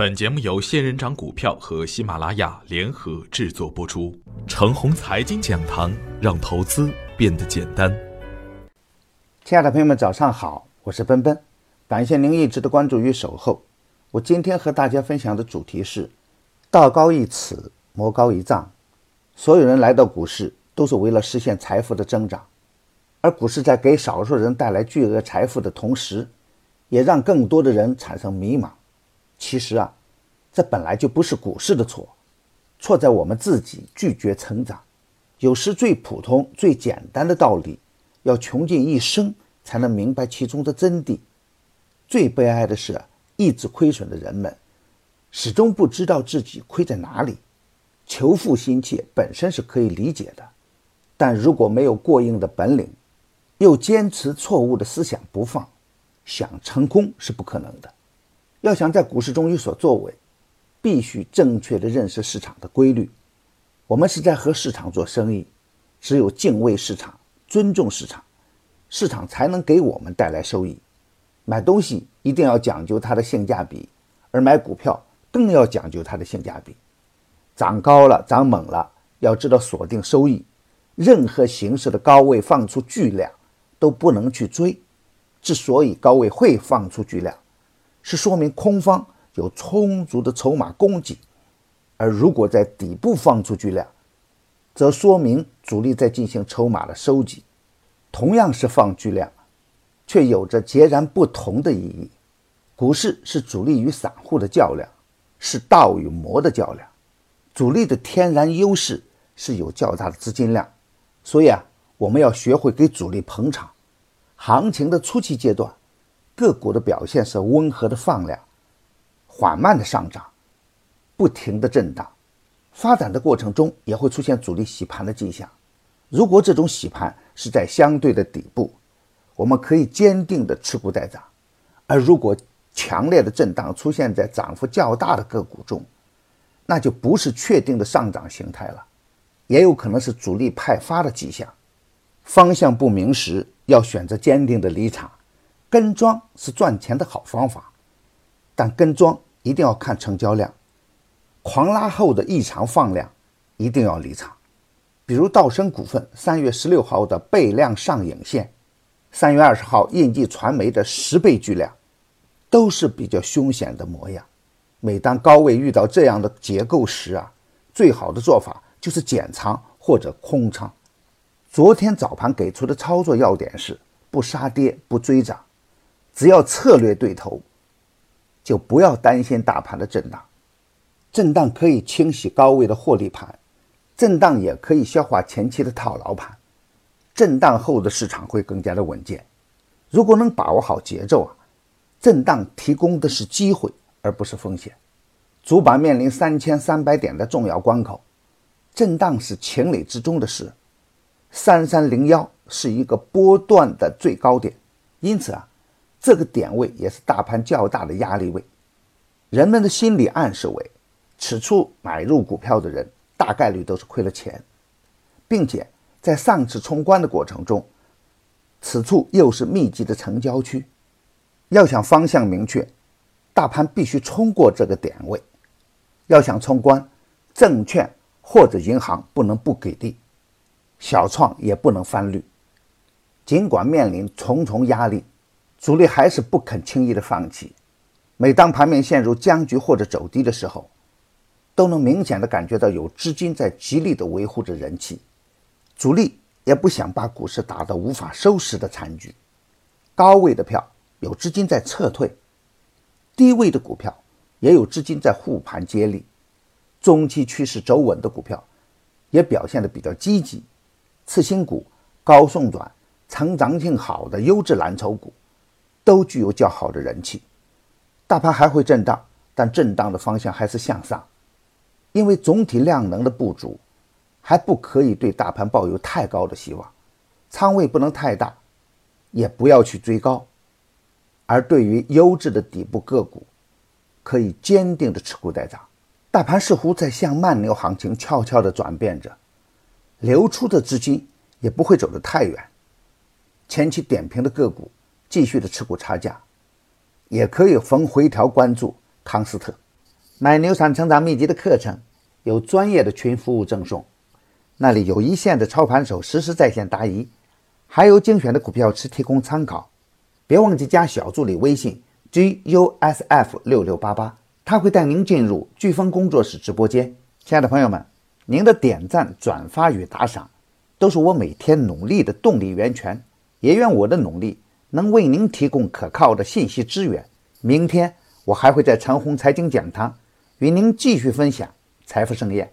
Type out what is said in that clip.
本节目由仙人掌股票和喜马拉雅联合制作播出。程红财经讲堂，让投资变得简单。亲爱的朋友们，早上好，我是奔奔，感谢您一直的关注与守候。我今天和大家分享的主题是：道高一尺，魔高一丈。所有人来到股市，都是为了实现财富的增长，而股市在给少数人带来巨额财富的同时，也让更多的人产生迷茫。其实啊，这本来就不是股市的错，错在我们自己拒绝成长。有时最普通、最简单的道理，要穷尽一生才能明白其中的真谛。最悲哀的是，一直亏损的人们，始终不知道自己亏在哪里。求富心切本身是可以理解的，但如果没有过硬的本领，又坚持错误的思想不放，想成功是不可能的。要想在股市中有所作为，必须正确的认识市场的规律。我们是在和市场做生意，只有敬畏市场、尊重市场，市场才能给我们带来收益。买东西一定要讲究它的性价比，而买股票更要讲究它的性价比。涨高了，涨猛了，要知道锁定收益。任何形式的高位放出巨量，都不能去追。之所以高位会放出巨量，是说明空方有充足的筹码供给，而如果在底部放出巨量，则说明主力在进行筹码的收集。同样是放巨量，却有着截然不同的意义。股市是主力与散户的较量，是道与魔的较量。主力的天然优势是有较大的资金量，所以啊，我们要学会给主力捧场。行情的初期阶段。个股的表现是温和的放量，缓慢的上涨，不停的震荡。发展的过程中也会出现主力洗盘的迹象。如果这种洗盘是在相对的底部，我们可以坚定的持股待涨；而如果强烈的震荡出现在涨幅较大的个股中，那就不是确定的上涨形态了，也有可能是主力派发的迹象。方向不明时，要选择坚定的离场。跟庄是赚钱的好方法，但跟庄一定要看成交量，狂拉后的异常放量一定要离场。比如道生股份三月十六号的倍量上影线，三月二十号印记传媒的十倍巨量，都是比较凶险的模样。每当高位遇到这样的结构时啊，最好的做法就是减仓或者空仓。昨天早盘给出的操作要点是：不杀跌，不追涨。只要策略对头，就不要担心大盘的震荡。震荡可以清洗高位的获利盘，震荡也可以消化前期的套牢盘。震荡后的市场会更加的稳健。如果能把握好节奏啊，震荡提供的是机会而不是风险。主板面临三千三百点的重要关口，震荡是情理之中的事。三三零幺是一个波段的最高点，因此啊。这个点位也是大盘较大的压力位，人们的心理暗示为，此处买入股票的人大概率都是亏了钱，并且在上次冲关的过程中，此处又是密集的成交区，要想方向明确，大盘必须冲过这个点位，要想冲关，证券或者银行不能不给力，小创也不能翻绿，尽管面临重重压力。主力还是不肯轻易的放弃。每当盘面陷入僵局或者走低的时候，都能明显的感觉到有资金在极力的维护着人气。主力也不想把股市打得无法收拾的残局。高位的票有资金在撤退，低位的股票也有资金在护盘接力。中期趋势走稳的股票也表现的比较积极。次新股、高送转、成长性好的优质蓝筹股。都具有较好的人气，大盘还会震荡，但震荡的方向还是向上，因为总体量能的不足，还不可以对大盘抱有太高的希望，仓位不能太大，也不要去追高，而对于优质的底部个股，可以坚定的持股待涨。大盘似乎在向慢牛行情悄悄的转变着，流出的资金也不会走得太远，前期点评的个股。继续的持股差价，也可以逢回调关注康斯特。买《牛散成长秘籍》的课程，有专业的群服务赠送，那里有一线的操盘手实时在线答疑，还有精选的股票池提供参考。别忘记加小助理微信 gusf 六六八八，他会带您进入飓风工作室直播间。亲爱的朋友们，您的点赞、转发与打赏，都是我每天努力的动力源泉。也愿我的努力能为您提供可靠的信息资源。明天我还会在长虹财经讲堂与您继续分享财富盛宴。